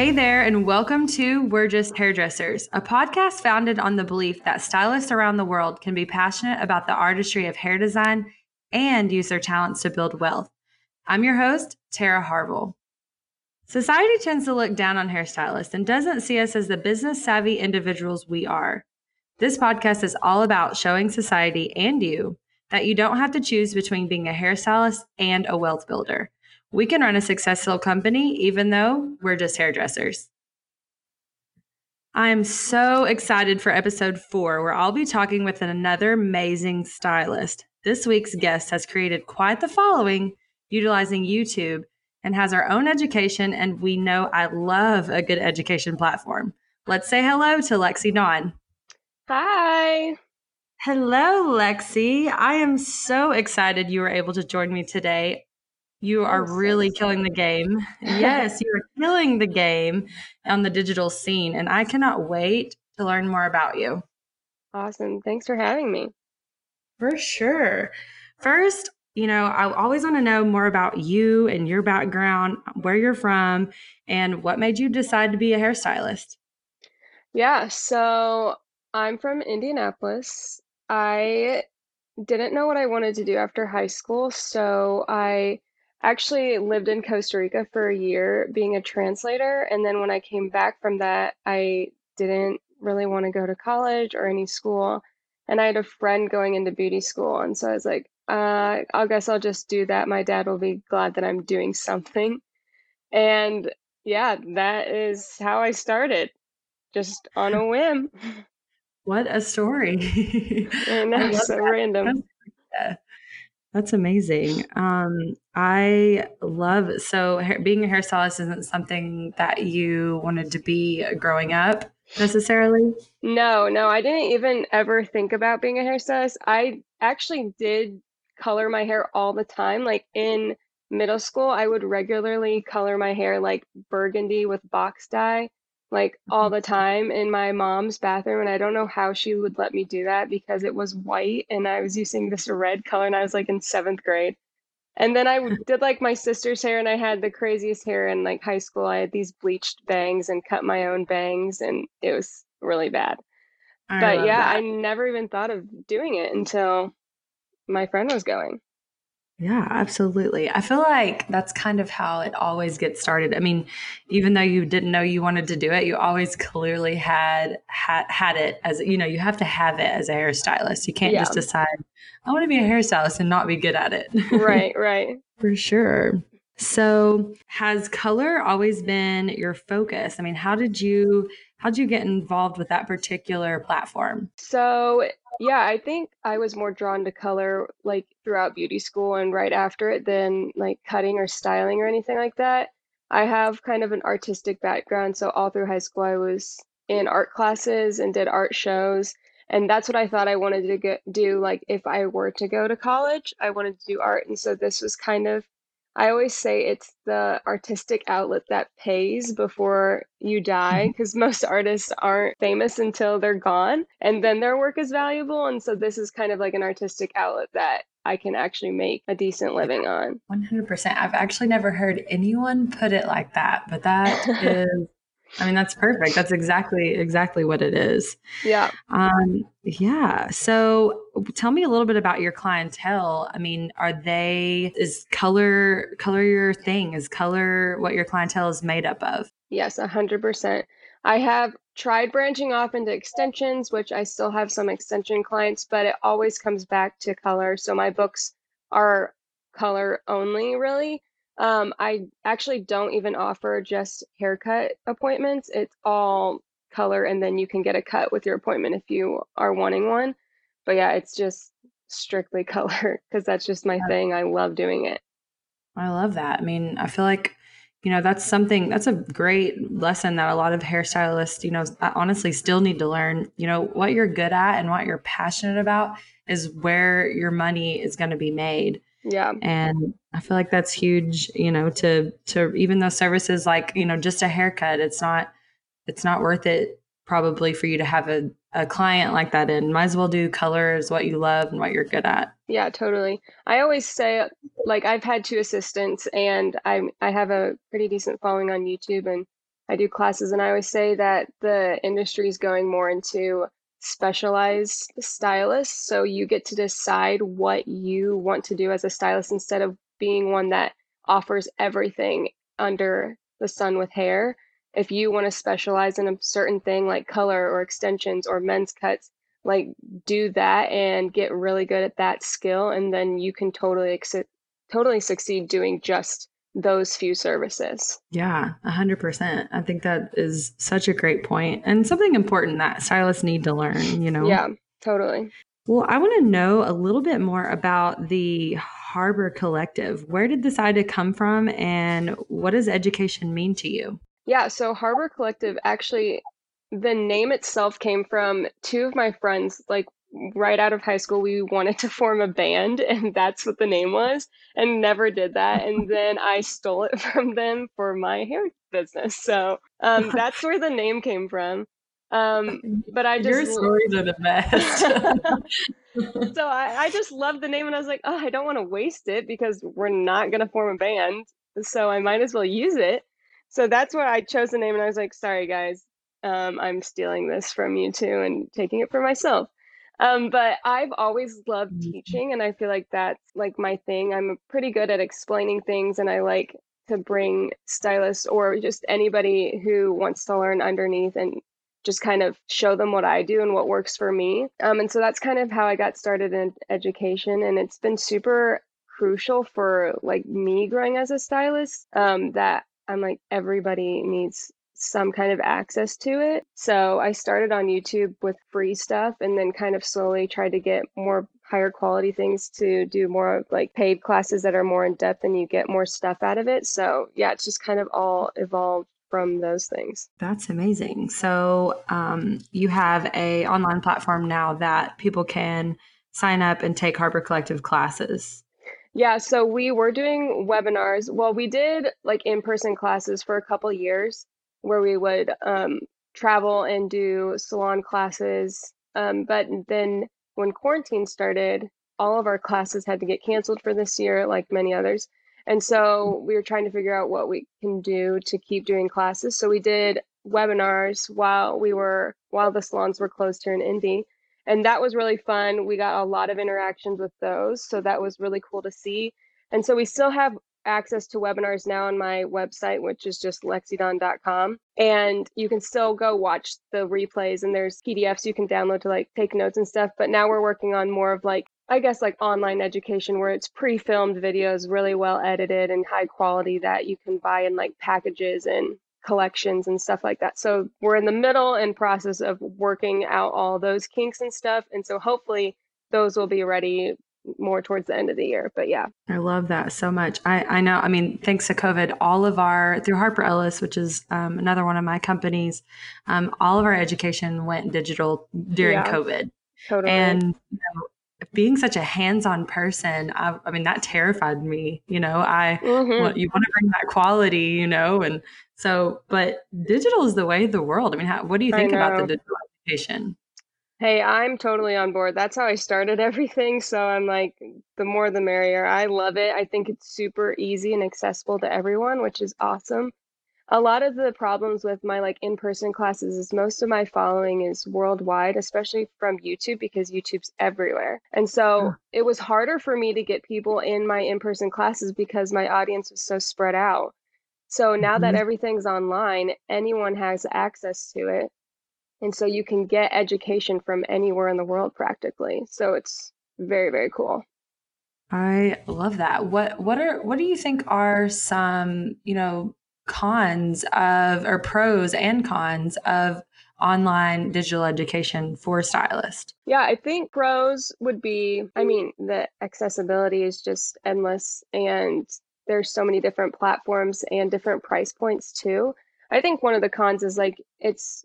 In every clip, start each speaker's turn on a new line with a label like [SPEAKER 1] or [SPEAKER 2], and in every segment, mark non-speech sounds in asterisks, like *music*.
[SPEAKER 1] Hey there, and welcome to We're Just Hairdressers, a podcast founded on the belief that stylists around the world can be passionate about the artistry of hair design and use their talents to build wealth. I'm your host, Tara Harville. Society tends to look down on hairstylists and doesn't see us as the business savvy individuals we are. This podcast is all about showing society and you that you don't have to choose between being a hairstylist and a wealth builder. We can run a successful company even though we're just hairdressers. I'm so excited for episode four, where I'll be talking with another amazing stylist. This week's guest has created quite the following utilizing YouTube and has our own education, and we know I love a good education platform. Let's say hello to Lexi Dawn.
[SPEAKER 2] Hi.
[SPEAKER 1] Hello, Lexi. I am so excited you were able to join me today. You are really killing the game. Yes, you are killing the game on the digital scene, and I cannot wait to learn more about you.
[SPEAKER 2] Awesome. Thanks for having me.
[SPEAKER 1] For sure. First, you know, I always want to know more about you and your background, where you're from, and what made you decide to be a hairstylist.
[SPEAKER 2] Yeah, so I'm from Indianapolis. I didn't know what I wanted to do after high school, so I actually lived in Costa Rica for a year being a translator. And then when I came back from that, I didn't really want to go to college or any school. And I had a friend going into beauty school. And so I was like, uh, I guess I'll just do that. My dad will be glad that I'm doing something. And yeah, that is how I started, just on a whim.
[SPEAKER 1] What a story. *laughs*
[SPEAKER 2] I know, so
[SPEAKER 1] that.
[SPEAKER 2] random.
[SPEAKER 1] Yeah. That's amazing. Um, I love so being a hairstylist isn't something that you wanted to be growing up necessarily.
[SPEAKER 2] No, no, I didn't even ever think about being a hairstylist. I actually did color my hair all the time. Like in middle school, I would regularly color my hair like burgundy with box dye like all
[SPEAKER 1] Mm-hmm.
[SPEAKER 2] the time in my mom's bathroom and I don't know how she would let me do that because it was white and I was using this red color and I was like in seventh grade. And then I *laughs* did like my sister's hair and I had the craziest hair in like high school. I had these bleached bangs and cut my own bangs and it was really bad.
[SPEAKER 1] I
[SPEAKER 2] But yeah,
[SPEAKER 1] that.
[SPEAKER 2] I never even thought of doing it until my friend was going.
[SPEAKER 1] Yeah, absolutely. I feel like that's kind of how it always gets started. I mean, even though you didn't know you wanted to do it, you always clearly had had, had it as you know, you have to have it as a hairstylist. You can't
[SPEAKER 2] Yeah.
[SPEAKER 1] just decide I want to be a hairstylist and not be good at it.
[SPEAKER 2] Right, *laughs* right.
[SPEAKER 1] For sure. So, has color always been your focus? I mean, how did you how did you get involved with that particular platform?
[SPEAKER 2] So, yeah, I think I was more drawn to color like throughout beauty school and right after it than like cutting or styling or anything like that. I have kind of an artistic background, so all through high school I was in art classes and did art shows, and that's what I thought I wanted to get, do like if I were to go to college, I wanted to do art, and so this was kind of I always say it's the artistic outlet that pays before you die mm-hmm. because most *laughs* artists aren't famous until they're gone and then their work is valuable. And so this is kind of like an artistic outlet that I can actually make a decent living on.
[SPEAKER 1] 100%. I've actually never heard anyone put it like that, but that *laughs* is I mean, that's perfect. That's exactly exactly what it is.
[SPEAKER 2] Yeah.
[SPEAKER 1] Um, yeah. So tell me a little bit about your clientele. I mean, are they is color color your thing? Is color what your clientele is made up of?
[SPEAKER 2] Yes, a 100%. I have tried branching off into extensions, which I still have some extension clients, but it always comes back to color. So my books are color only, really. Um, I actually don't even offer just haircut appointments. It's all color, and then you can get a cut with your appointment if you are wanting one. But yeah, it's just strictly *laughs* color because that's just my thing. I love doing it.
[SPEAKER 1] I love that. I mean, I feel like, you know, that's something that's a great lesson that a lot of hairstylists, you know, honestly still need to learn. You know, what you're good at and what you're passionate about is where your money is going to be made.
[SPEAKER 2] Yeah.
[SPEAKER 1] And I feel like that's huge, you know, to to even those services like, you know, just a haircut, it's not it's not worth it probably for you to have a, a client like that in. Might as well do colors, what you love and what you're good at.
[SPEAKER 2] Yeah, totally. I always say like I've had two assistants and I I have a pretty decent following on YouTube and I do classes, and I always say that the industry is going more into specialized stylist. So you get to decide what you want to do as a stylist instead of being one that offers everything under the sun with hair. If you want to specialize in a certain thing like color or extensions or men's cuts, like do that and get really good at that skill and then you can totally ex- totally succeed doing just those few services.
[SPEAKER 1] Yeah, 100%. I think that is such a great point and something important that stylists need to learn, you know?
[SPEAKER 2] Yeah, totally.
[SPEAKER 1] Well, I want to know a little bit more about the Harbor Collective. Where did this idea come from and what does education mean to you?
[SPEAKER 2] Yeah, so Harbor Collective actually, the name itself came from two of my friends. Like right out of high school, we wanted to form a band, *laughs* and that's what the name was, and never did that. And *laughs* then I stole it *laughs* from them for my hair business. So um, that's where the name came from. Um, but I just
[SPEAKER 1] your stories are the best.
[SPEAKER 2] so I, I just loved the name, and I was like, oh, I don't want to waste it because we're not gonna form a band, so I might as well use it. So that's where I chose the name, and I was like, sorry guys, um, I'm stealing this from you too and taking it for myself. Um, but I've always loved mm-hmm. teaching, and I feel like that's like my thing. I'm pretty good at explaining things, and I like to bring stylists or just anybody who wants to learn underneath and just kind of show them what I do and what works for me. Um, and so that's kind of how I got started in education, and it's been super crucial for like me growing as a stylist um, that I'm like everybody needs some kind of access to it. So I started on YouTube with free stuff and then kind of slowly tried to get more higher quality things to do more like paid classes that are more in depth and you get more stuff out of it. So yeah, it's just kind of all evolved from those things.
[SPEAKER 1] That's amazing. So um, you have a online platform now that people can sign up and take Harbor Collective classes.
[SPEAKER 2] Yeah, so we were doing webinars. Well, we did like in-person classes for a couple years where we would um, travel and do salon classes. Um, but then when quarantine started, all of our classes had to get canceled for this year, like many others. And so we were trying to figure out what we can do to keep doing classes. So we did webinars while we were while the salons were closed here in Indy. And that was really fun. We got a lot of interactions with those. So that was really cool to see. And so we still have access to webinars now on my website, which is just lexidawn.com. And you can still go watch the replays and there's PDFs you can download to like take notes and stuff. But now we're working on more of like, I guess like online education where it's pre filmed videos, really well edited and high quality that you can buy in like packages and collections and stuff like that. So we're in the middle and process of working out all those kinks and stuff. And so hopefully those will be ready more towards the end of the year. But yeah.
[SPEAKER 1] I love that so much. I, I know, I mean, thanks to COVID, all of our, through Harper Ellis, which is um, another one of my companies, um, all of our education went digital during yeah, COVID. Totally. And, you know, being such a hands-on person, I, I, mean, that terrified me. You know, I mm-hmm. you want to bring that quality, you know, and so, but digital is the way of the world. I mean, how, what do you think about the digital education?
[SPEAKER 2] Hey, I'm totally on board. That's how I started everything. So I'm like, the more the merrier. I love it. I think it's super easy and accessible to everyone, which is awesome. A lot of the problems with my like in-person classes is most of my following is worldwide, especially from YouTube because YouTube's everywhere. And so yeah. it was harder for me to get people in my in-person classes because my audience was so spread out. So now mm-hmm. that everything's online, anyone has access to it and so you can get education from anywhere in the world practically. So it's very very cool.
[SPEAKER 1] I love that. What what are what do you think are some you know cons of or pros and cons of online digital education for stylists?
[SPEAKER 2] Yeah i think pros would be i mean the accessibility is just endless and there's so many different platforms and different price points too. I think one of the cons is like it's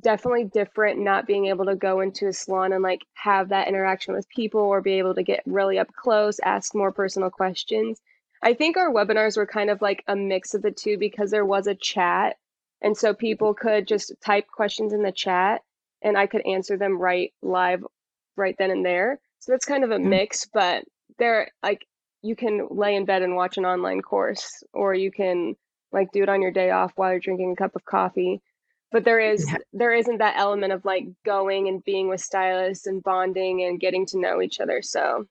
[SPEAKER 2] definitely different not being able to go into a salon and like have that interaction with people or be able to get really up close, ask more personal questions. I think our webinars were kind of like a mix of the two because there was a chat. And so people could just type questions in the chat and I could answer them right live right then and there. So that's kind of a mm-hmm. mix, but there like you can lay in bed and watch an online course or you can like do it on your day off while you're drinking a cup of coffee. But there is yeah. there isn't that element of like going and being with stylists and bonding and getting to know each other. So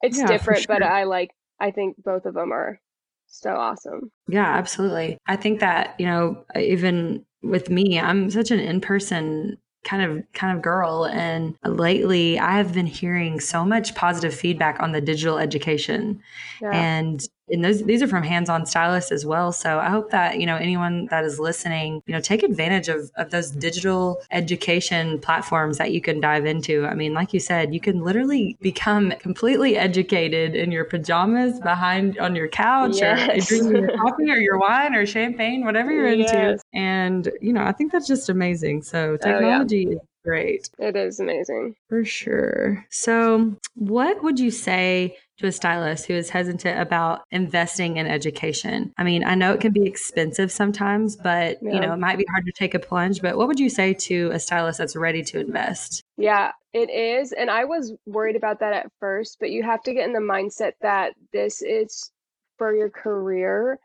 [SPEAKER 2] it's yeah, different, sure. but I like I think both of them are so awesome.
[SPEAKER 1] Yeah, absolutely. I think that, you know, uh, even with me, I'm such an in-person kind of kind of girl and lately I have been hearing so much positive feedback on the digital education. Yeah. And and those these are from hands-on stylists as well so i hope that you know anyone that is listening you know take advantage of, of those digital education platforms that you can dive into i mean like you said you can literally become completely educated in your pajamas behind on your couch yes. or drinking your *laughs* coffee or your wine or champagne whatever you're yes. into and you know i think that's just amazing so technology oh, yeah great.
[SPEAKER 2] It is amazing.
[SPEAKER 1] For sure. So, what would you say to a stylist who is hesitant about investing in education? I mean, I know it can be expensive sometimes, but yeah. you know, it might be hard to take a plunge, but what would you say to a stylist that's ready to invest?
[SPEAKER 2] Yeah, it is, and I was worried about that at first, but you have to get in the mindset that this is for your career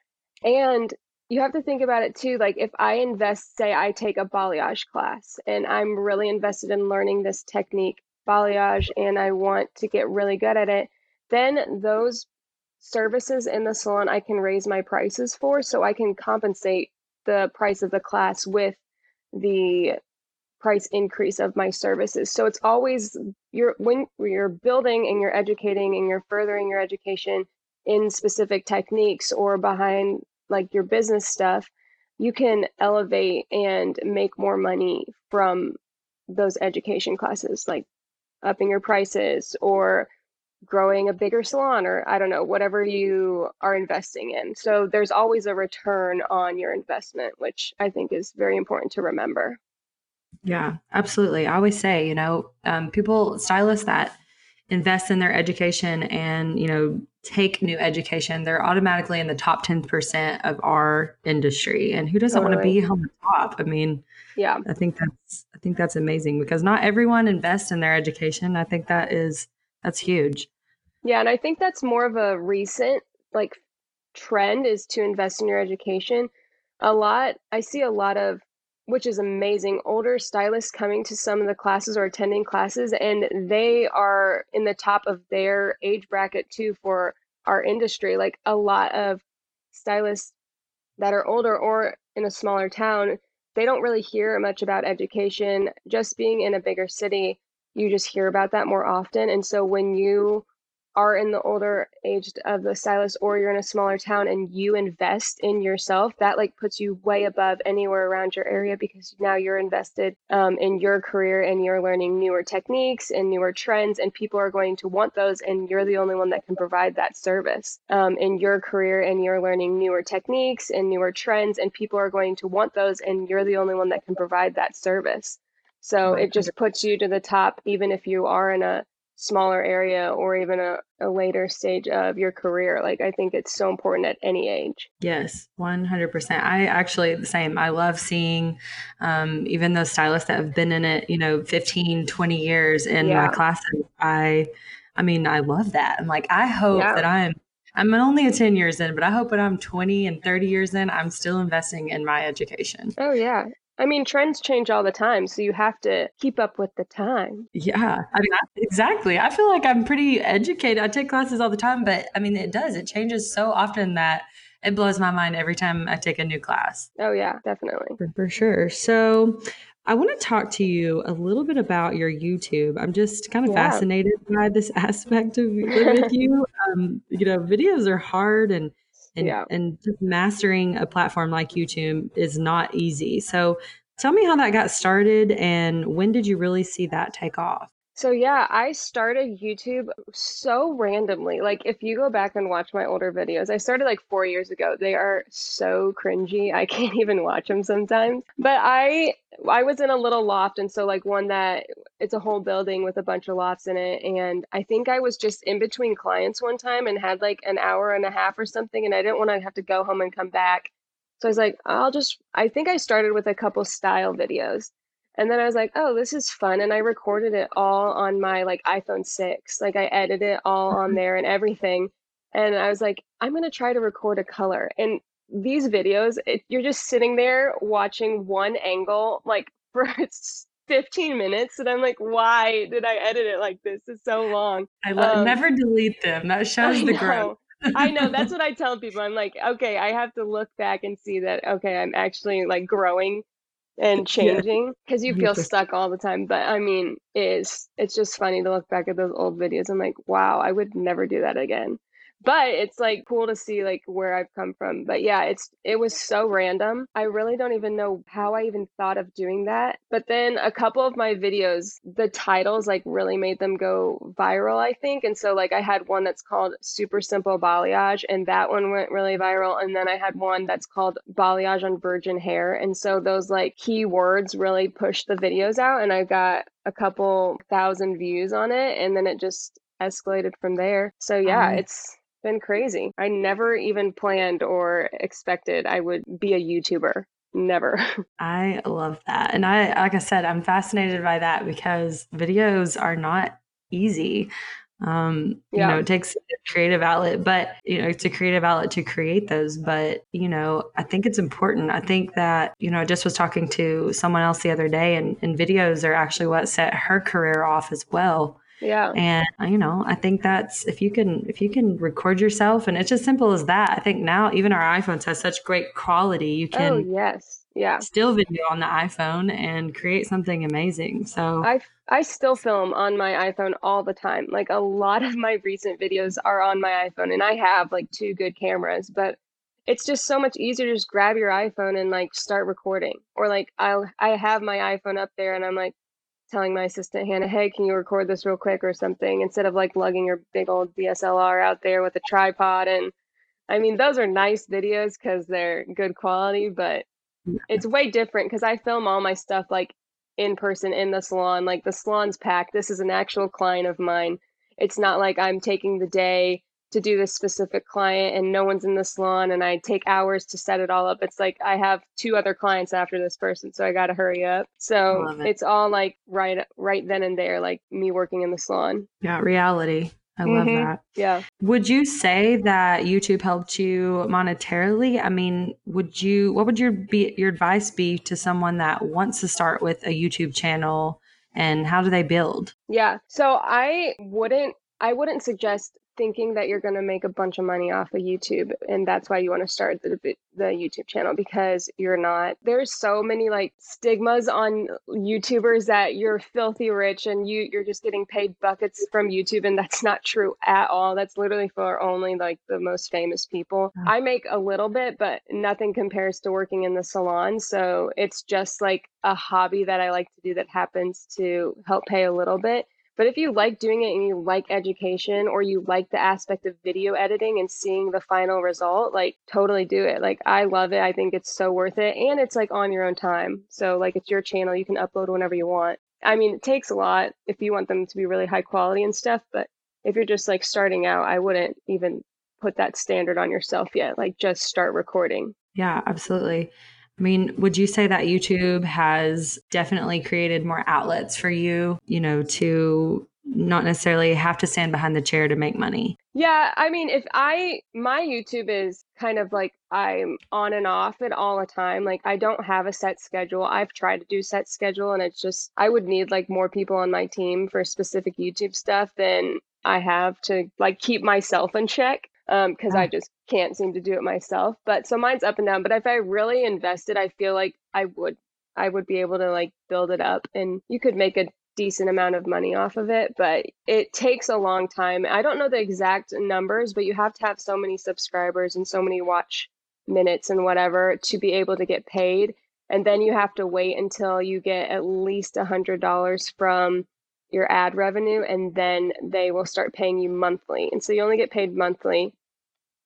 [SPEAKER 2] and you have to think about it too like if i invest say i take a balayage class and i'm really invested in learning this technique balayage and i want to get really good at it then those services in the salon I can raise my prices for so I can compensate the price of the class with the price increase of my services. So it's always you're when you're building and you're educating and you're furthering your education in specific techniques or behind like your business stuff, you can elevate and make more money from those education classes like upping your prices or growing a bigger salon or I don't know, whatever you are investing in. So there's always a return on your investment, which I think is very important to remember.
[SPEAKER 1] Yeah, absolutely. I always say, you know, um, people, stylists that invest in their education and, you know, take new education, they're automatically in the top 10% of our industry. And who doesn't totally. want to be on the top? I mean, yeah, I think that's, I think that's amazing because not everyone invests in their education. I think that is that's huge.
[SPEAKER 2] Yeah, and I think that's more of a recent like trend is to invest in your education. A lot I see a lot of which is amazing older stylists coming to some of the classes or attending classes and they are in the top of their age bracket too for our industry. Like a lot of stylists that are older or in a smaller town, they don't really hear much about education. Just being in a bigger city, you just hear about that more often. And so when you are in the older age of the stylist or you're in a smaller town and you invest in yourself that like puts you way above anywhere around your area because now you're invested um, in your career and you're learning newer techniques and newer trends and people are going to want those and you're the only one that can provide that service um, in your career and you're learning newer techniques and newer trends and people are going to want those and you're the only one that can provide that service so it just puts you to the top, even if you are in a smaller area or even a, a later stage of your career. Like, I think it's so important at any age.
[SPEAKER 1] Yes, 100%. I actually, the same. I love seeing um, even those stylists that have been in it, you know, 15, 20 years in yeah. my classes. I, I mean, I love that. I'm like, I hope yeah. that I'm I'm only a 10 years in, but I hope when I'm 20 and 30 years in, I'm still investing in my education.
[SPEAKER 2] Oh, yeah. I mean, trends change all the time, so you have to keep up with the time.
[SPEAKER 1] Yeah, I mean, exactly. I feel like I'm pretty educated. I take classes all the time, but I mean, it does. It changes so often that it blows my mind every time I take a new class.
[SPEAKER 2] Oh, yeah, definitely.
[SPEAKER 1] For, for sure. So, I want to talk to you a little bit about your YouTube. I'm just kind of yeah. fascinated by this *laughs* aspect of with you. *laughs* Um, you know, videos are hard and and yeah. and mastering a platform like YouTube is not easy. So tell me how that got started and when did you really see that take off?
[SPEAKER 2] So yeah, I started YouTube so randomly. Like if you go back and watch my older videos, I started like 4 years ago. They are so cringy. I *laughs* can't even watch them sometimes. But I I was in a little loft and so like one that it's a whole building with a bunch of lofts in it and I think I was just in between clients one time and had like an hour and a half or something and I didn't want to have to go home and come back. So I was like, I'll just I think I started with a couple style videos and then I was like, oh, this is fun. And I recorded it all on my like iPhone 6. Like I edited it all on mm-hmm. there and everything. And I was like, I'm going to try to record a color. And these videos, it, you're just sitting there watching one angle like *laughs* for 15 minutes and I'm like, why did I edit it like this? It's so long.
[SPEAKER 1] I um, never delete them. That *laughs* shows the growth.
[SPEAKER 2] I know. *laughs* That's what I tell people. I'm like, okay, I have to look back and see that, okay, I'm actually like growing and *laughs* changing because yeah. you feel *laughs* stuck all the time. But I mean, it's it's just funny to look back at those old videos. I'm like, wow, I would never do that again but it's like cool to see like where I've come from. But yeah, it's it was so random. I really don't even know how I even thought of doing that. But then a couple of my videos, the titles like really made them go viral, I think. And so like I had one that's called Super Simple Balayage and that one went really viral. And then I had one that's called Balayage on Virgin Hair. And so those like keywords really pushed the videos out and I got a couple thousand views on it and then it just escalated from there. So yeah, um, it's been crazy. I never even planned or expected I would be a YouTuber. Never. *laughs*
[SPEAKER 1] I love that. And I, like I said, I'm fascinated by that because videos are not easy. Um, yeah. you know, it takes a creative outlet, but you know, it's a creative outlet to create those. But, you know, I think it's important. I think that, you know, I just was talking to someone else the other day and, and videos are actually what set her career off as well
[SPEAKER 2] yeah.
[SPEAKER 1] And uh, you know, I think that's if you can if you can record yourself and it's as simple as that. I think now even our iPhones have such great quality. You can
[SPEAKER 2] Oh, yes. Yeah.
[SPEAKER 1] Still video on the iPhone and create something amazing. So
[SPEAKER 2] I I still film on my iPhone all the time. Like a lot of my recent videos are on my iPhone and I have like two good cameras, but it's just so much easier to just grab your iPhone and like start recording. Or like I'll I have my iPhone up there and I'm like telling my assistant Hannah, "Hey, can you record this real quick or something?" Instead of like lugging your big old DSLR out there with a tripod. And I mean, those are nice videos because they're good quality, but it's way different because I film all my stuff like in person in the salon. Like the salon's packed. This is an actual client of mine. It's not like I'm taking the day to do this specific client and no one's in the salon and I take hours to set it all up. It's like I have two other clients after this person, so I got to hurry up. So it. it's all like right right then and there like me working in the salon.
[SPEAKER 1] Yeah, reality. I love mm-hmm. that.
[SPEAKER 2] Yeah.
[SPEAKER 1] Would you say that YouTube helped you monetarily? I mean, would you what would your be your advice be to someone that wants to start with a YouTube channel and how do they build?
[SPEAKER 2] Yeah. So I wouldn't I wouldn't suggest thinking that you're going to make a bunch of money off of YouTube and that's why you want to start the the YouTube channel because you're not. There's so many like stigmas on YouTubers that you're filthy rich and you you're just getting paid buckets from YouTube and that's not true at all. That's literally for only like the most famous people. Mm. I make a little bit but nothing compares to working in the salon, so it's just like a hobby that I like to do that happens to help pay a little bit but if you like doing it and you like education or you like the aspect of video editing and seeing the final result, like totally do it. Like I love it. I think it's so worth it. And it's like on your own time. So like it's your channel, you can upload whenever you want. I mean, it takes a lot if you want them to be really high quality and stuff, but if you're just like starting out, I wouldn't even put that standard on yourself yet. Like just start recording.
[SPEAKER 1] Yeah, absolutely. I mean, would you say that YouTube has definitely created more outlets for you, you know, to not necessarily have to stand behind the chair to make money?
[SPEAKER 2] Yeah, I mean, if I, my YouTube is kind of like I'm on and off it all the time. Like, I don't have a set schedule. I've tried to do set schedule, and it's just, I would need like more people on my team for specific YouTube stuff than I have to like keep myself in check because um, I just can't seem to do it myself. But so mine's up and down. But if I really invested, I feel like I would I would be able to like build it up, and you could make a decent amount of money off of it. But it takes a long time. I don't know the exact numbers, but you have to have so many subscribers and so many watch minutes and whatever to be able to get paid. And then you have to wait until you get at least a hundred dollars from your ad revenue and then they will start paying you monthly. And so you only get paid monthly.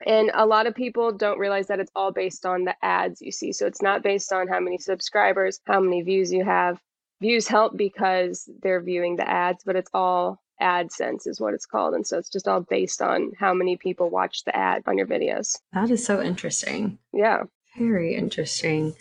[SPEAKER 2] And a lot of people don't realize that it's all based on the ads you see. So it's not based on how many subscribers, how many views you have. Views help because they're viewing the ads, but it's all AdSense is what it's called. And so it's just all based on how many people watch the ad on your videos.
[SPEAKER 1] That is so interesting.
[SPEAKER 2] Yeah.
[SPEAKER 1] Very interesting.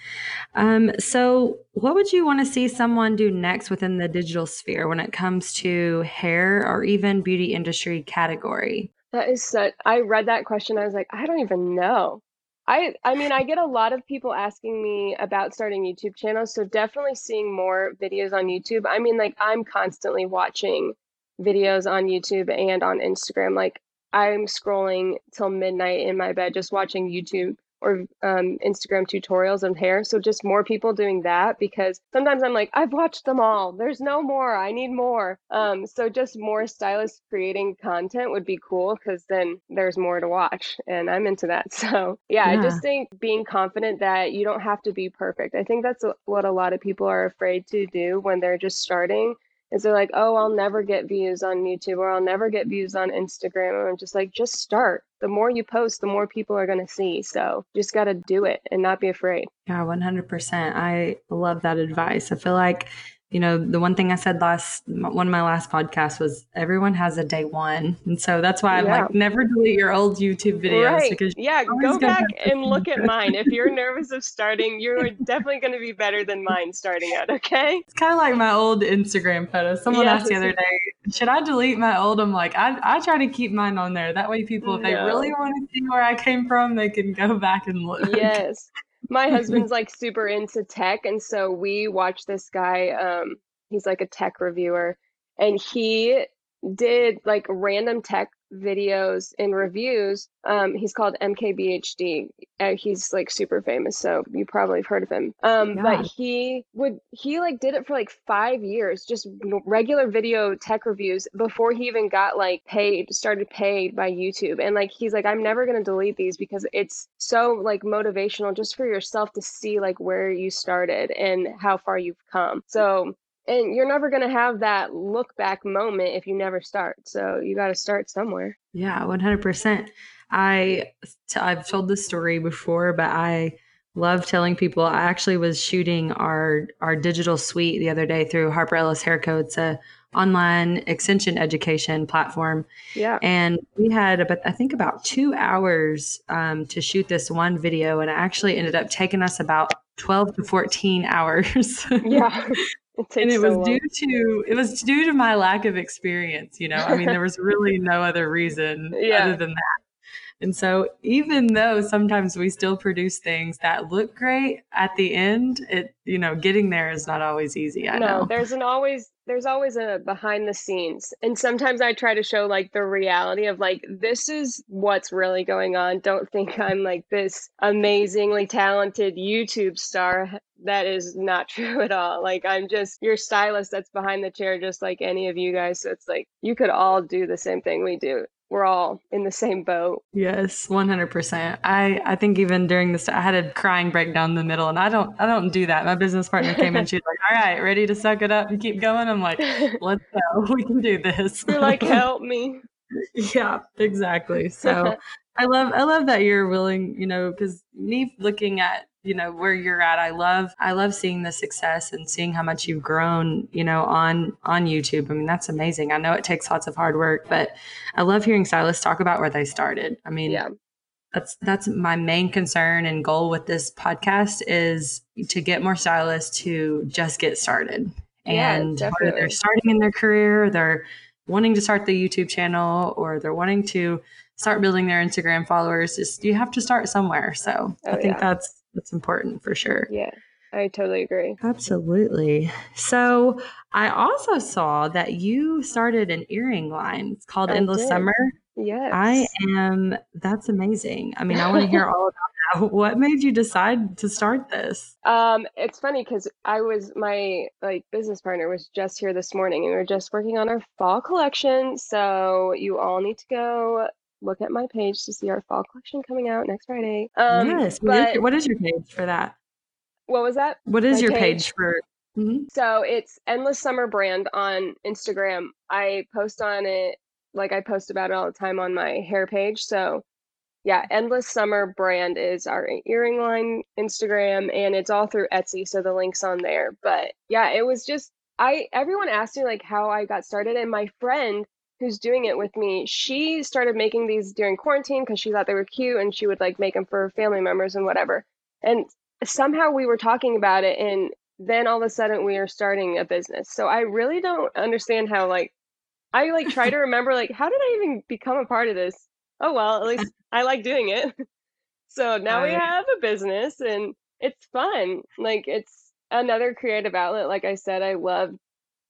[SPEAKER 1] Um, so, what would you want to see someone do next within the digital sphere when it comes to hair or even beauty industry category?
[SPEAKER 2] That is such. I read that question. I was like, I don't even know. I I mean, I get a lot of people asking me about starting YouTube channels, so definitely seeing more videos on YouTube. I mean, like I'm constantly watching videos on YouTube and on Instagram. Like I'm scrolling till midnight in my bed just watching YouTube or um, Instagram tutorials of hair. So just more people doing that because sometimes I'm like, I've watched them all. There's no more. I need more. Um, so just more stylists creating content would be cool because then there's more to watch, and I'm into that. *laughs* So yeah, yeah, I just think being confident that you don't have to be perfect. I think that's what a lot of people are afraid to do when they're just starting is they're like, oh, I'll never get views on YouTube or I'll never get views on Instagram. And I'm just like, just start. The more you post, the more people are going to see. So just got to do it and not be afraid.
[SPEAKER 1] Yeah, 100%. I love that advice. I feel like you know, the one thing I said last, one of my last podcasts was everyone has a day one. And so that's why I'm yeah. like, never delete your old YouTube videos.
[SPEAKER 2] Right. Because yeah, go back and look at mine. If you're *laughs* nervous of starting, you're definitely going to be better than mine starting out. Okay.
[SPEAKER 1] It's kind of like my old Instagram photos. Someone yes. asked the other day, should I delete my old? I'm like, I, I try to keep mine on there. That way people, if no. they really want to see where I came from, they can go back and look.
[SPEAKER 2] Yes my *laughs* husband's like super into tech and so we watch this guy um he's like a tech reviewer and he did like random tech videos and reviews. Um, he's called MKBHD. Uh, he's like super famous, so you probably have heard of him. Um, yeah. but he would he like did it for like five years, just regular video tech reviews before he even got like paid, started paid by YouTube. And like he's like, I'm never gonna delete these because it's so like motivational just for yourself to see like where you started and how far you've come. So and you're never going to have that look back moment if you never start so you got to start somewhere.
[SPEAKER 1] Yeah 100% i i've told this story before but i love telling people i actually was shooting our our digital suite the other day through harper ellis hair co it's a online extension education platform.
[SPEAKER 2] Yeah.
[SPEAKER 1] And we had about i think about two hours um, to shoot this one video and it actually ended up taking us about 12 to 14 hours. *laughs*
[SPEAKER 2] Yeah
[SPEAKER 1] It and it so was long. due to it was due to my lack of experience you know i mean there was really no other reason *laughs* yeah. other than that and so even though sometimes we still produce things that look great at the end it you know getting there is not always easy i
[SPEAKER 2] no,
[SPEAKER 1] know.
[SPEAKER 2] there's an always there's always a behind the scenes. And sometimes i try to show like the reality of like this is what's really going on. Don't think *laughs* i'm like this amazingly talented youtube star. *laughs* That is not *laughs* true at all. Like i'm just your stylist that's behind the chair just like any of you guys. So it's like you could all do the same thing we do we're all in the same boat.
[SPEAKER 1] Yes, 100%. I I think even during this I had a crying breakdown in the middle and I don't I don't do that. My business partner came in *laughs* she's like, "All right, ready to suck it up and keep going?" I'm like, "Let's go. *laughs* We can do this."
[SPEAKER 2] You're like, *laughs* "Help me."
[SPEAKER 1] yeah, exactly. So I love I love that you're willing, you know, cuz me looking at you know where you're at. I love i love seeing the success and seeing how much you've grown you know on on youtube. I mean that's amazing. I know it takes lots of hard work but i love hearing stylists talk about where they started. I mean
[SPEAKER 2] yeah.
[SPEAKER 1] that's that's my main concern and goal with this podcast is to get more stylists to just get started. And
[SPEAKER 2] yeah,
[SPEAKER 1] whether they're starting in their career they're wanting to start the youtube channel or they're wanting to start building their instagram followers just you have to start somewhere. So oh, i think yeah. that's that's important for sure.
[SPEAKER 2] Yeah. I totally agree.
[SPEAKER 1] Absolutely. So I also saw that you started an earring line. It's called I Endless did. Summer.
[SPEAKER 2] Yes.
[SPEAKER 1] I am that's amazing. I mean, I want to hear all about that. *laughs* What made you decide to start this?
[SPEAKER 2] Um, it's funny because I was my like business partner was just here this morning and we are just working on our fall collection. So you all need to go look at my page to see our fall collection coming out next Friday. Um,
[SPEAKER 1] yes. But what is your page for that?
[SPEAKER 2] What was that?
[SPEAKER 1] What is my your page, page for?
[SPEAKER 2] Mm-hmm. So it's Endless Summer Brand on Instagram. I post on it, like I post about it all the time on my hair page. So yeah, Endless Summer Brand is our earring line Instagram, and it's all through Etsy. So the link's on there. But yeah, it was just I everyone asked me like how I got started, and my friend who's doing it with me, she started making these during quarantine because she thought they were cute and she would like make them for family members and whatever. And somehow we were talking about it and then all of a sudden we are starting a business. So I really don't understand how like I like try to *laughs* remember like how did I even become a part of this? Oh well, at least *laughs* I like doing it. *laughs* so now
[SPEAKER 1] I-
[SPEAKER 2] we have a business and it's fun. Like it's another creative outlet. Like I said, I love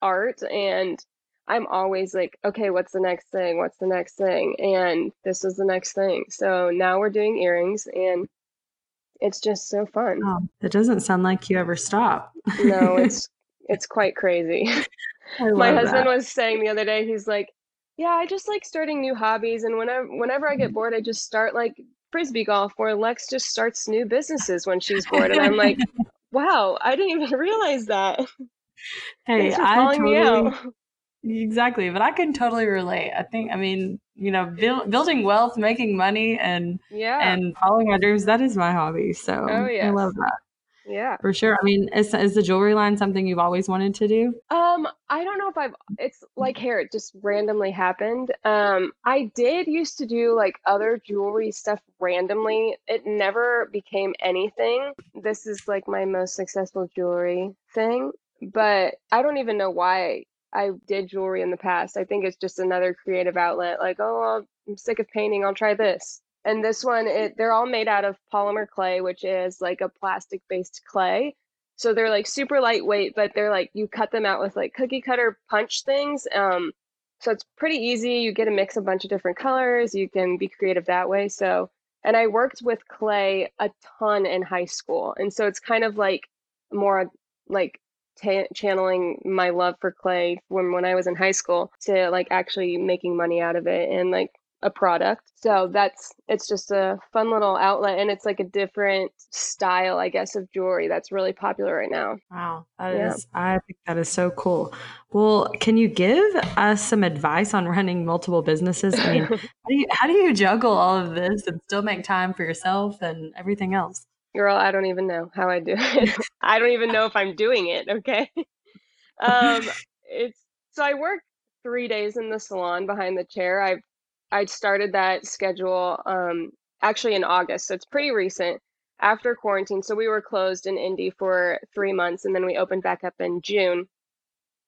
[SPEAKER 2] art and I'm always like, okay, what's the next thing? What's the next thing? And this is the next thing. So now we're doing earrings and it's just so fun.
[SPEAKER 1] Oh, it doesn't sound like you ever stop.
[SPEAKER 2] No, it's *laughs* it's quite crazy. My husband
[SPEAKER 1] that.
[SPEAKER 2] was saying the other day, he's like, "Yeah, I just like starting new hobbies, and whenever whenever I get mm-hmm. bored, I just start like frisbee golf, where Lex just starts new businesses when she's bored." And I'm like, *laughs* "Wow, I didn't even realize that."
[SPEAKER 1] Hey, I
[SPEAKER 2] calling me
[SPEAKER 1] totally
[SPEAKER 2] out.
[SPEAKER 1] Exactly, but I can totally relate. I think, I mean, you know, build, building wealth, making money, and
[SPEAKER 2] Yeah,
[SPEAKER 1] and following my dreams, that is my hobby. So
[SPEAKER 2] Oh,
[SPEAKER 1] I love that
[SPEAKER 2] yeah.
[SPEAKER 1] for sure. I mean, is, is the jewelry line something you've always wanted to do?
[SPEAKER 2] Um, I don't know if I've, it's like hair, it just randomly happened. Um, I did used to do like other jewelry stuff randomly. It never became anything. This is like my most successful jewelry thing, but I don't even know why I did jewelry in the past. I think it's just another creative outlet. Like, oh, I'm sick of painting, I'll try this. And this one, it, they're all made out of polymer clay, which is like a plastic-based clay. So they're like super lightweight, but they're like you cut them out with like cookie cutter punch things. Um, so it's pretty easy. You get to mix a bunch of different colors. You can be creative that way. So, and I worked with clay a ton in high school, and so it's kind of like more like channeling my love for clay when when I was in high school to like actually making money out of it and like a product. So that's it's just a fun little outlet and it's like a different style, I guess, of jewelry that's really popular right now.
[SPEAKER 1] Wow, that
[SPEAKER 2] Yeah.
[SPEAKER 1] is, I think that is so cool. Well, can you give us some advice on running multiple businesses? I mean, *laughs* how do you, how do you juggle all of this and still make time for yourself and everything else?
[SPEAKER 2] Girl, I don't even know how I do it. *laughs* *laughs* I don't even know if I'm doing it, okay? *laughs* Um, it's so I work three days in the salon behind the chair. I've I started that schedule um actually in August, so it's pretty recent after quarantine. So we were closed in Indy for three months and then we opened back up in June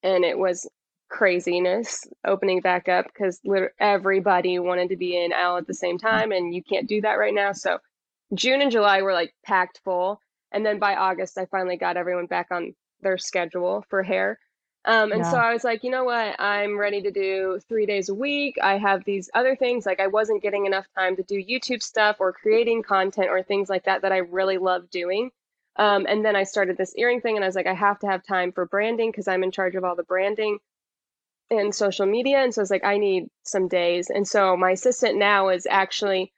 [SPEAKER 2] and it was craziness opening back up because everybody wanted to be in Al at the same time and you can't do that right now. So June and July were like packed full. And then by August, I finally got everyone back on their schedule for hair. Um, and so I was like, you know what? I'm ready to do three days a week. I have these other things. Like I wasn't getting enough time to do YouTube stuff or creating content or things like that that I really love doing. Um, and then I started this earring thing, and I was like, I have to have time for branding because I'm in charge of all the branding and social media. And so I was like, I need some days. And so my assistant now is actually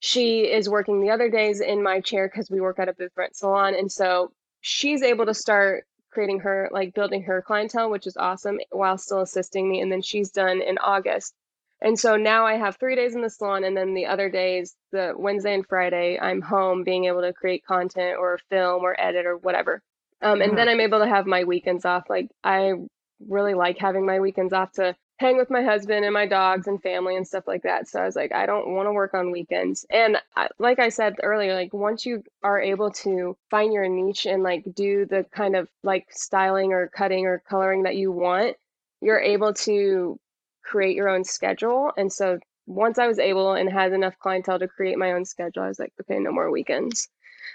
[SPEAKER 2] she is working the other days in my chair because we work at a different salon. And so she's able to start creating her, like building her clientele, which is awesome, while still assisting me. And then she's done in August. And so now I have three days in the salon, and then the other days, the Wednesday and Friday, I'm home being able to create content or film or edit or whatever. Um, and
[SPEAKER 1] Yeah.
[SPEAKER 2] then I'm able to have my weekends off. Like I really like having my weekends off to hang with my husband and my dogs and family and stuff like that. So I was like, I don't want to work on weekends. And I, like I said earlier, like once you are able to find your niche and like do the kind of like styling or cutting or coloring that you want, you're able to create your own schedule. And so once I was able and had enough clientele to create my own schedule, I was like, okay, no more weekends.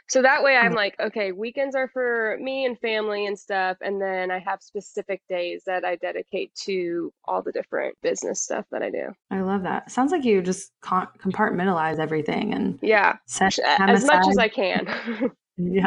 [SPEAKER 2] So that way I'm
[SPEAKER 1] mm-hmm.
[SPEAKER 2] like, okay, weekends are for me and family and stuff. And then I have specific days that I dedicate to all the different business stuff that I do.
[SPEAKER 1] I love that. Sounds like you just compartmentalize everything and
[SPEAKER 2] Yeah,
[SPEAKER 1] set
[SPEAKER 2] sh-
[SPEAKER 1] time
[SPEAKER 2] as much as. I can. *laughs*
[SPEAKER 1] Yeah.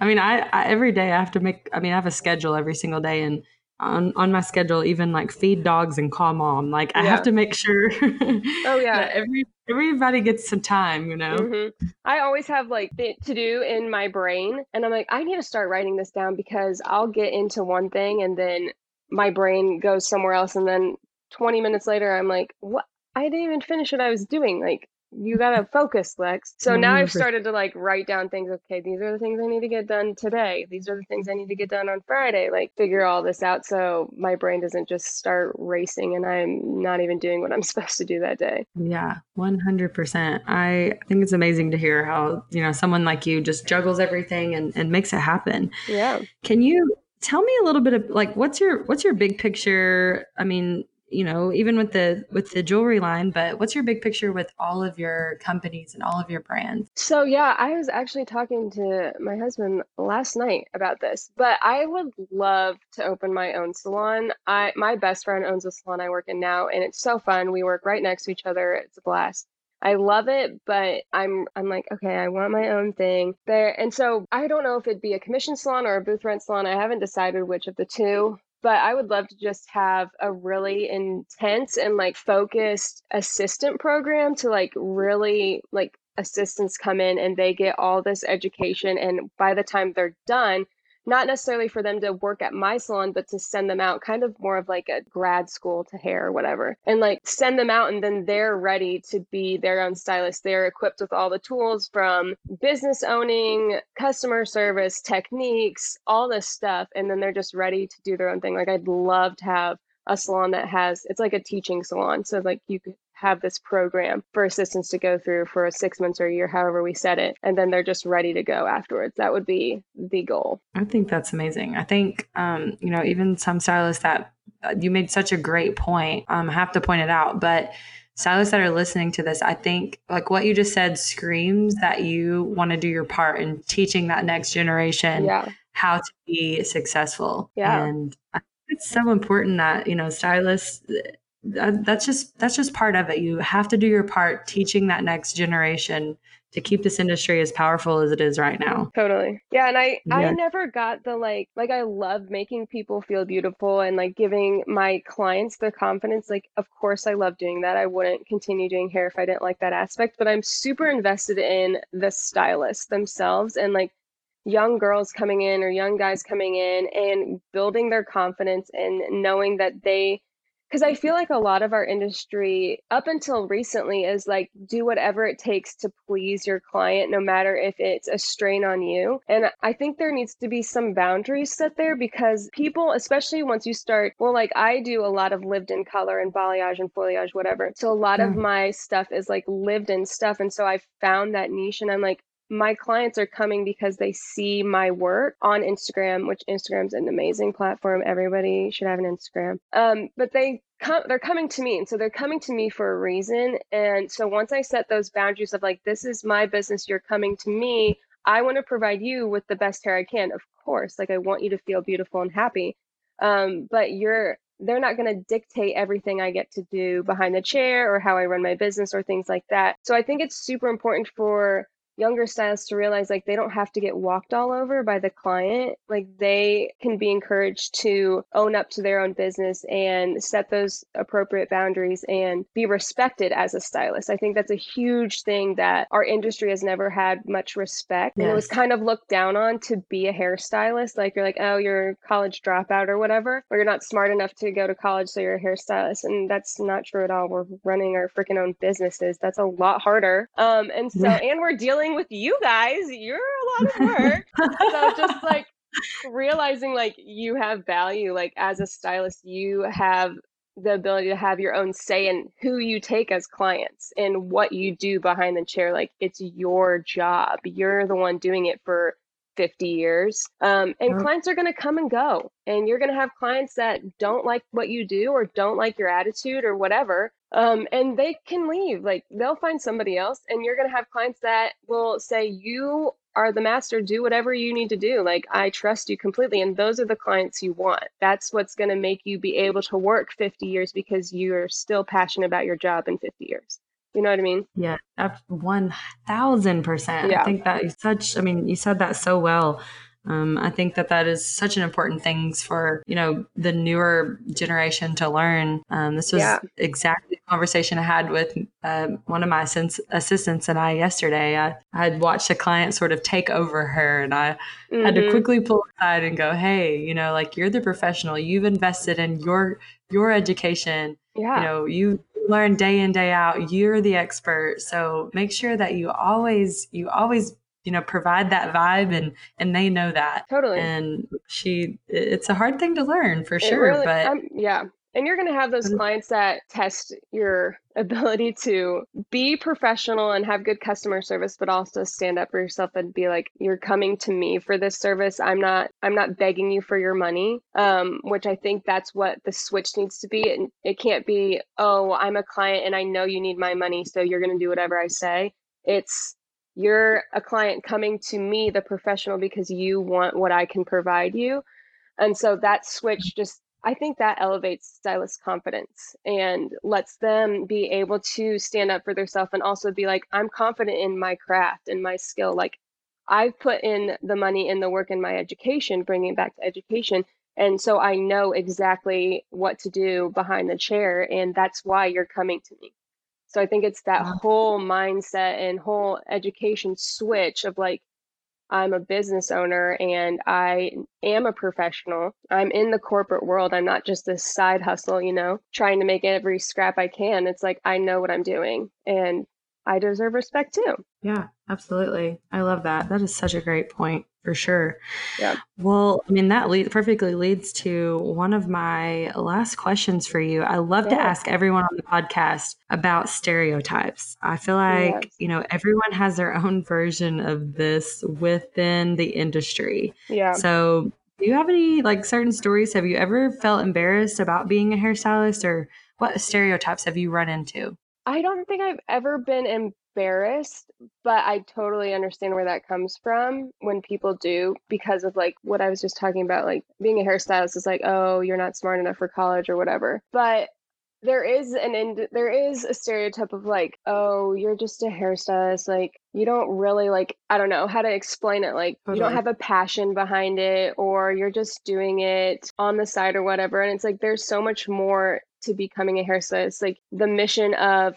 [SPEAKER 1] I mean, I, I every day I have to make, I mean, I have a schedule every single day and on, on my schedule, even like feed dogs and call mom, like I
[SPEAKER 2] Yeah.
[SPEAKER 1] have to make sure *laughs*
[SPEAKER 2] Oh, yeah.
[SPEAKER 1] every, everybody gets some time, you know?
[SPEAKER 2] hmm I always have like to do in my brain, and I'm like, I need to start writing this down because I'll get into one thing and then my brain goes somewhere else, and then 20 minutes later, I'm like, what? I didn't even finish what I was doing. Like, you gotta focus, Lex. So now I've
[SPEAKER 1] mm-hmm.
[SPEAKER 2] started to like write down things. Okay, these are the things I need to get done today. These are the things I need to get done on Friday. Like, figure all this out so my brain doesn't just start racing and I'm not even doing what I'm *laughs* supposed to do that day.
[SPEAKER 1] Yeah, 100%. I think it's amazing to hear how, you know, someone like you just juggles everything and, and makes it happen.
[SPEAKER 2] Yeah.
[SPEAKER 1] Can you tell me a little bit of like what's your what's your big picture? I mean, you know, even with the with the jewelry line, but what's your big picture with all of your companies and all of your brands?
[SPEAKER 2] So yeah, I was actually talking to my husband last night about this, but I would love to open my own salon. I my best friend owns a salon I work in now, and it's so fun. We work right next to each other. It's a blast. I love it, but I'm I'm like, okay, I want my own thing there. And so I don't know if it'd be a commission salon or a booth rent salon. I haven't decided which of the two but I would love to just have a really intense and like focused assistant program to like really like assistants come in and they get all this education and by the time they're done not necessarily for them to work at my salon, but to send them out kind of more of like a grad school to hair or whatever, and like send them out and then they're ready to be their own stylist. They're equipped with all the tools from business owning, customer service, techniques, all this stuff. And then they're just ready to do their own thing. Like I'd love to have a salon that has it's like a teaching salon so like you could have this program for assistants to go through for six months or a year, however we set it, and then they're just ready to go afterwards. That would be the goal.
[SPEAKER 1] I think that's amazing. I think, um, you know, even some stylists that uh, you made such a great point. Um, I have to point it out, but stylists that are listening to this, I think like what you just said screams that you want to do your part in teaching that next generation
[SPEAKER 2] yeah.
[SPEAKER 1] how to be successful.
[SPEAKER 2] Yeah.
[SPEAKER 1] And it's so important that, you know, stylists that's just that's just part of it. You have to do your part teaching that next generation to keep this industry as powerful as it is right now.
[SPEAKER 2] Totally. Yeah, and I yeah. I never got the like like I love making people feel beautiful and like giving my clients the confidence like of course I love doing that. I wouldn't continue doing hair if I didn't like that aspect, but I'm super invested in the stylists themselves and like young girls coming in or young guys coming in and building their confidence and knowing that they because I feel like a lot of our industry up until recently is like do whatever it takes to please your client, no matter if it's a strain on you. And I think there needs to be some boundaries set there because people, especially once you start, well, like I do a lot of lived in color and balayage and foilayage, whatever. So a lot of my stuff is like lived in stuff. And so I found that niche and I'm like, my clients are coming because they see my work on Instagram, which Instagram's an amazing platform. Everybody should have an Instagram. Um, but they come, they're coming to me, and so they're coming to me for a reason. And so once I set those boundaries of like, this is my business, you're coming to me. I want to provide you with the best hair I can, of course. Like I want you to feel beautiful and happy. Um, but you're they're not going to dictate everything I get to do behind the chair or how I run my business or things like that. So I think it's super important for younger stylists to realize like they don't have to get walked all over by the client. Like they can be encouraged to own up to their own business and set those appropriate boundaries and be respected as a stylist. I think that's a huge thing that our industry has never had much respect. Yes. And it was kind of looked down on to be a hairstylist. Like you're like, oh, you're a college dropout or whatever, or you're not smart enough to go to college, so you're a hairstylist. And that's not true at all. We're running our freaking own businesses. That's a lot harder. Um, and so, and we're dealing dealing with you guys. You're a lot of work. so just *laughs* like realizing like you have value, like as a stylist, you have the ability to have your own say in who you take as clients and what you do behind the chair. Like it's your job. You're the one doing it for 50 years. Um, and clients are going to come and go. And you're going to have clients that don't like what you do or don't like your attitude or whatever. Um, and they can leave. Like they'll find somebody else. And you're going to have clients that will say, You are the master. Do whatever you need to do. Like I trust you completely. And those are the clients you want. That's what's going to make you be able to work 50 years because you're still passionate about your job in 50 years. You know what I mean?
[SPEAKER 1] Yeah, one thousand percent. I think that is such. I mean, you said that so well. Um, I think that that is such an important thing for you know the newer generation to learn. Um, this was yeah. exactly the conversation I had with uh, one of my assistants and I yesterday. I, I had watched a client sort of take over her, and I mm-hmm. had to mm-hmm. quickly pull aside and go, "Hey, you know, like you're the professional. You've invested in your your education.
[SPEAKER 2] Yeah.
[SPEAKER 1] You know, you learn day in day out you're the expert. So make sure that you always you always you know provide that vibe and and they know that.
[SPEAKER 2] Totally.
[SPEAKER 1] And she it's a hard thing to learn for it sure really, but
[SPEAKER 2] um, yeah And you're going to have those clients that test your ability to be professional and have good customer service but also stand up for yourself and be like you're coming to me for this service. I'm not I'm not begging you for your money. Um, which I think that's what the switch needs to be. It, it can't be, "Oh, I'm a client and I know you need my money, so you're going to do whatever I say." It's you're a client coming to me, the professional, because you want what I can provide you. And so that switch just, I think that elevates stylist confidence and lets them be able to stand up for themselves and also be like, I'm confident in my craft and my skill. Like, I've put in the money in the work in my education, bringing back to education. And so I know exactly what to do behind the chair. And that's why you're coming to me. So I think it's that whole mindset and whole education switch of like, I'm a business owner and I am a professional. I'm in the corporate world. I'm not just this side hustle, you know, trying to make every scrap I can. It's like I know what I'm doing and I deserve respect too.
[SPEAKER 1] Yeah, absolutely. I love that. That is such a great point for sure.
[SPEAKER 2] Yeah.
[SPEAKER 1] Well, I mean, that lead, perfectly leads to one of my last questions for you. I love yeah. to ask everyone on the podcast about stereotypes. I feel like, yes. you know, everyone has their own version of this within the industry.
[SPEAKER 2] Yeah.
[SPEAKER 1] So, do you have any like certain stories? Have you ever felt embarrassed about being a hairstylist or what stereotypes have you run into?
[SPEAKER 2] I don't think I've ever been embarrassed, but I totally understand where that comes from when people do because of like what I was just talking about like being a hairstylist is like, "Oh, you're not smart enough for college or whatever." But there is an end there is a stereotype of like, "Oh, you're just a hairstylist, like you don't really like I don't know how to explain it like totally. you don't have a passion behind it or you're just doing it on the side or whatever." And it's like there's so much more to becoming a hairstylist. Like the mission of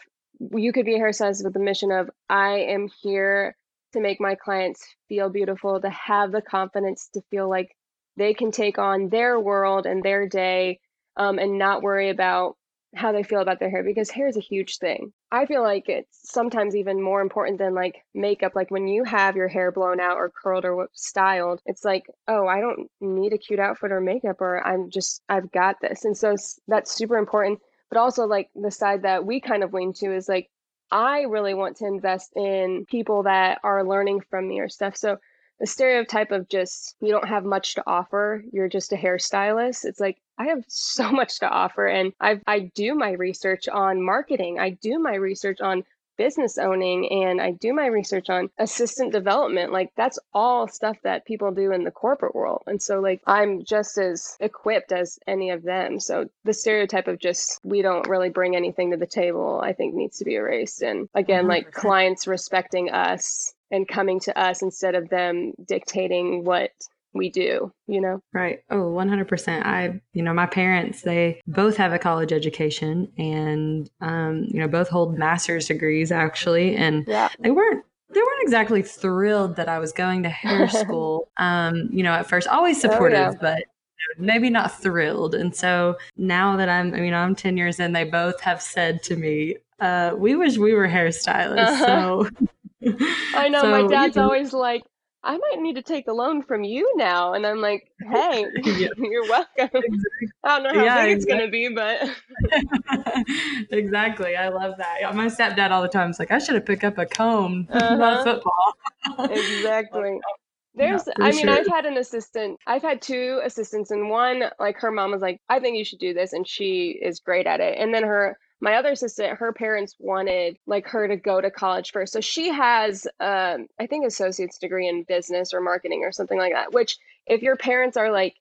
[SPEAKER 2] you could be a hairstylist with the mission of I am here to make my clients feel beautiful, to have the confidence to feel like they can take on their world and their day um, and not worry about how they feel about their hair because hair is a huge thing. I feel like it's sometimes even more important than like makeup. Like when you have your hair blown out or curled or styled, it's like, oh, I don't need a cute outfit or makeup, or I'm just, I've got this. And so that's super important but also like the side that we kind of lean to is like I really want to invest in people that are learning from me or stuff. So the stereotype of just you don't have much to offer, you're just a hairstylist. It's like I have so *laughs* much to offer and I I do my research on marketing. I do my research on business owning and I do my research on assistant development. Like that's all stuff that people do in the corporate world. And so like I'm just as equipped as any of them. So the stereotype of just we don't really bring anything to the table, I think needs to be erased. And again, 100%. like clients respecting us and coming to us instead of them dictating what we do, you know?
[SPEAKER 1] Right. Oh, 100%. I, you know, my parents, they both have a college education and, um, you know, both hold master's degrees actually. And yeah. they weren't, they weren't exactly thrilled that I was going to hair *laughs* school. um, you know, at first, always supportive, oh, yeah. but maybe not thrilled. And so now that I'm, you know, I'm 10 years in, they both have said to me, uh, we wish we were hairstylists. Uh-huh. So *laughs*
[SPEAKER 2] I know so, my dad's know, always like, I might need to take a loan from you now. And I'm like, hey, *laughs* *laughs* you're welcome. Exactly. I don't know how yeah, big it's going to be, but. *laughs*
[SPEAKER 1] exactly. I love that. Yeah, my stepdad all the time is like, I should have picked up a comb, uh-huh. not football.
[SPEAKER 2] exactly. There's, yeah, I mean, sure. I've had an assistant. I've had two assistants, and one, like, her mom was like, I think you should do this. And she is great at it. And then her, my other assistant, her parents wanted like her to go to college first. So she has, um, I think, associate's degree in business or marketing or something like that. Which, if your parents are like,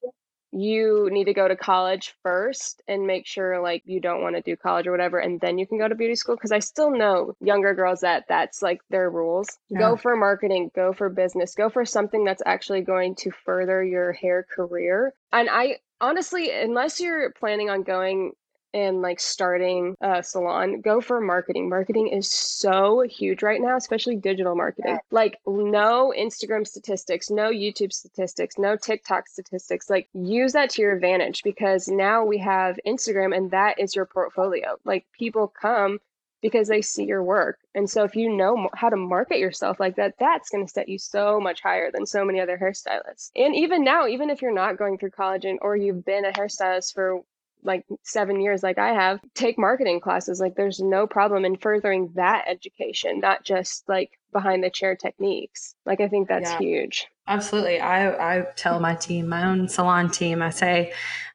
[SPEAKER 2] you need to go to college first and make sure like you don't want to do college or whatever and then you can go to beauty school because i still know younger girls that that's like their rules yeah. go for marketing go for business go for something that's actually going to further your hair career and i honestly unless you're planning on going and like starting a salon, go for marketing. Marketing is so huge right now, especially digital marketing. Like, no Instagram statistics, no YouTube statistics, no TikTok statistics. Like, use that to your advantage because now we have Instagram and that is your portfolio. Like, people come because they see your work. And so if you know how to market yourself like that, that's going to set you so much higher than so many other hairstylists. And even now, even if you're not going through college and or you've been a hairstylist for like seven years like I have, take marketing classes. Like there's no problem in furthering that education, not just like behind the chair techniques. Like I think that's yeah, huge.
[SPEAKER 1] Absolutely. I, I tell my team, my own salon team, I say,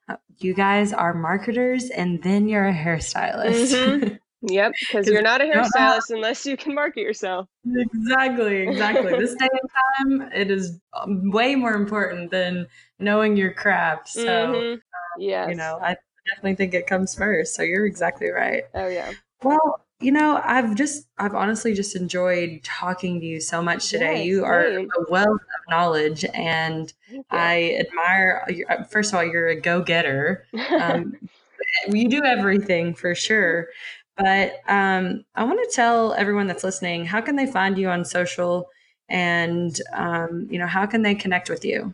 [SPEAKER 1] uh, you guys are marketers and then you're a hairstylist.
[SPEAKER 2] Mm-hmm. *laughs* Yep, because you're not a hairstylist unless you can market yourself.
[SPEAKER 1] Exactly, exactly. this *laughs* day and time, it is um, way more important than knowing your craft. So, mm-hmm. Um, you know, I definitely think it comes first. So you're exactly right.
[SPEAKER 2] Oh yeah.
[SPEAKER 1] Well, you know, I've just, I've honestly just enjoyed talking to you so much today. Yes, you are a wealth of knowledge, and I admire. Uh, first of all, you're a go-getter. Um, *laughs* you do everything for sure. But um, I want to tell everyone that's listening how can they find you on social, and um, you know how can they connect with you?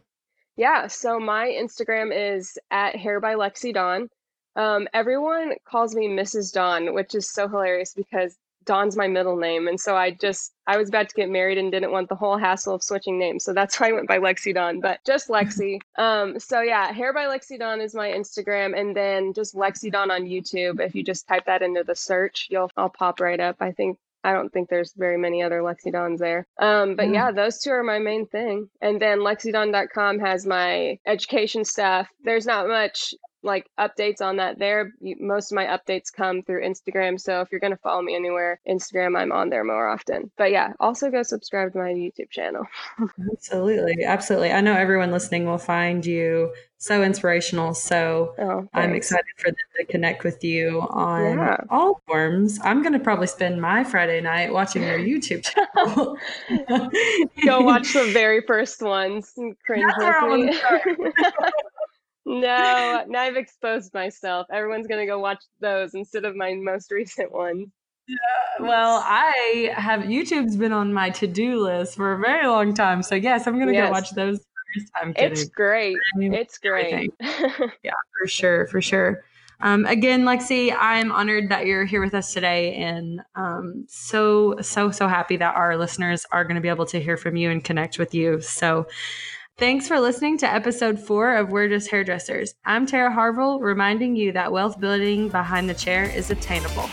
[SPEAKER 2] Yeah, so my Instagram is at hair by Lexi Dawn. Um, everyone calls me Mrs. Dawn, which is so hilarious because Dawn's my middle name. And so I just, I was about to get married and didn't want the whole hassle of switching names. So that's why I went by Lexi Dawn, but just Lexi. *laughs* um, so yeah, Hair by Lexi Dawn is my Instagram. And then just Lexi Dawn on YouTube. If you just type that into the search, you'll, I'll pop right up. I think I don't think there's very many other Lexi Dawns there. Um, but mm. yeah, those two are my main thing. And then lexidawn.com has my education stuff. There's not much like updates on that there. Most of my updates come through Instagram. So if you're going to follow me anywhere, Instagram, I'm on there more often. But yeah, also go subscribe to my YouTube channel. *laughs*
[SPEAKER 1] absolutely. Absolutely. I know everyone listening will find you so inspirational. So oh, I'm excited for them to connect with you on yeah. all forms. I'm going to probably spend my Friday night watching your *laughs* YouTube channel.
[SPEAKER 2] go watch the very first ones. *laughs* Cringe. No, *laughs* now I've exposed myself. Everyone's gonna go watch those instead of my most *laughs* recent one.
[SPEAKER 1] Yeah, well, I have YouTube's been on my to-do list for a very long time. So yes, I'm gonna yes. go watch those first. I'm
[SPEAKER 2] kidding. It's great. It's great. *laughs*
[SPEAKER 1] yeah, for sure, for sure. Um, again, Lexi, I'm honored that you're here with us today, and um, so so so happy that our listeners are going to be able to hear from you and connect with you. So, Thanks for listening to episode four of We're Just Hairdressers. I'm Tara Harville, reminding you that wealth building behind the chair is attainable.